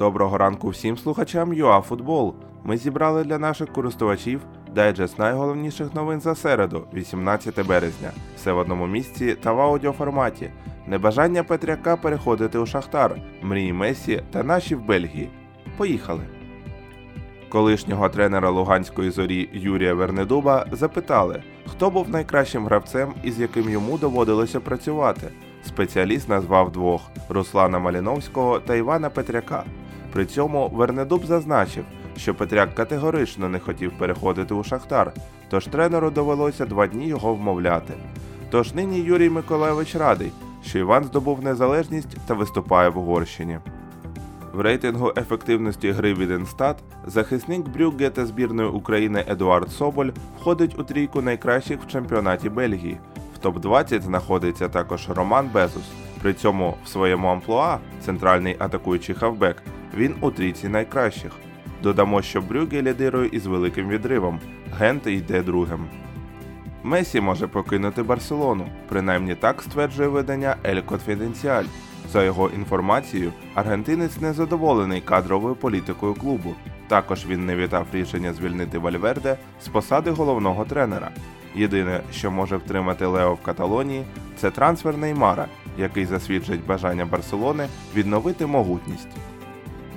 Доброго ранку всім слухачам ЮАФутбол. Ми зібрали для наших користувачів дайджест найголовніших новин за середу, 18 березня. Все в одному місці та в аудіоформаті. Небажання Петряка переходити у Шахтар, мрії Месі та наші в Бельгії. Поїхали. Колишнього тренера Луганської зорі Юрія Вернедуба запитали, хто був найкращим гравцем і з яким йому доводилося працювати. Спеціаліст назвав двох Руслана Маліновського та Івана Петряка. При цьому Вернедуб зазначив, що Петряк категорично не хотів переходити у Шахтар, тож тренеру довелося два дні його вмовляти. Тож нині Юрій Миколаєвич радий, що Іван здобув незалежність та виступає в Угорщині. В рейтингу ефективності гри від Енстат захисник Брюгге та збірної України Едуард Соболь входить у трійку найкращих в чемпіонаті Бельгії. В топ-20 знаходиться також Роман Безус. При цьому в своєму амплуа, центральний атакуючий хавбек, він у трійці найкращих. Додамо, що Брюгге лідирує із великим відривом. Гент йде другим. Месі може покинути Барселону, принаймні так стверджує видання El Confidencial. За його інформацією, аргентинець не задоволений кадровою політикою клубу. Також він не вітав рішення звільнити Вальверде з посади головного тренера. Єдине, що може втримати Лео в Каталонії, це трансфер Неймара, який засвідчить бажання Барселони відновити могутність.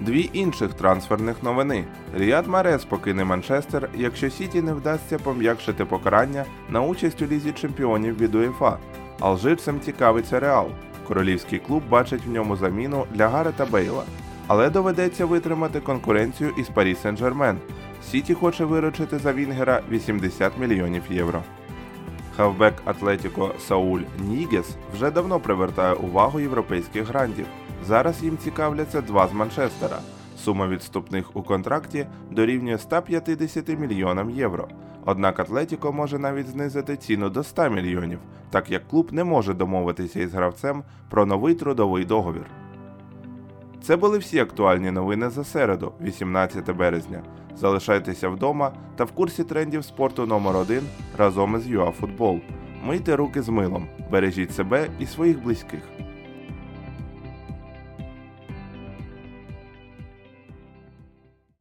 Дві інших трансферних новини. Ріяд Марез покине Манчестер, якщо Сіті не вдасться пом'якшити покарання на участь у лізі чемпіонів від УЄФА. Алжирцем цікавиться Реал. Королівський клуб бачить в ньому заміну для Гарета Бейла, але доведеться витримати конкуренцію із Парі Сен-Жермен. Сіті хоче виручити за Вінгера 80 мільйонів євро. Хавбек Атлетіко Сауль Нігес вже давно привертає увагу європейських грандів. Зараз їм цікавляться два з Манчестера. Сума відступних у контракті дорівнює 150 мільйонам євро. Однак Атлетіко може навіть знизити ціну до 100 мільйонів, так як клуб не може домовитися із гравцем про новий трудовий договір. Це були всі актуальні новини за середу, 18 березня. Залишайтеся вдома та в курсі трендів спорту номер 1 разом із ЮАФутбол. Мийте руки з милом, бережіть себе і своїх близьких.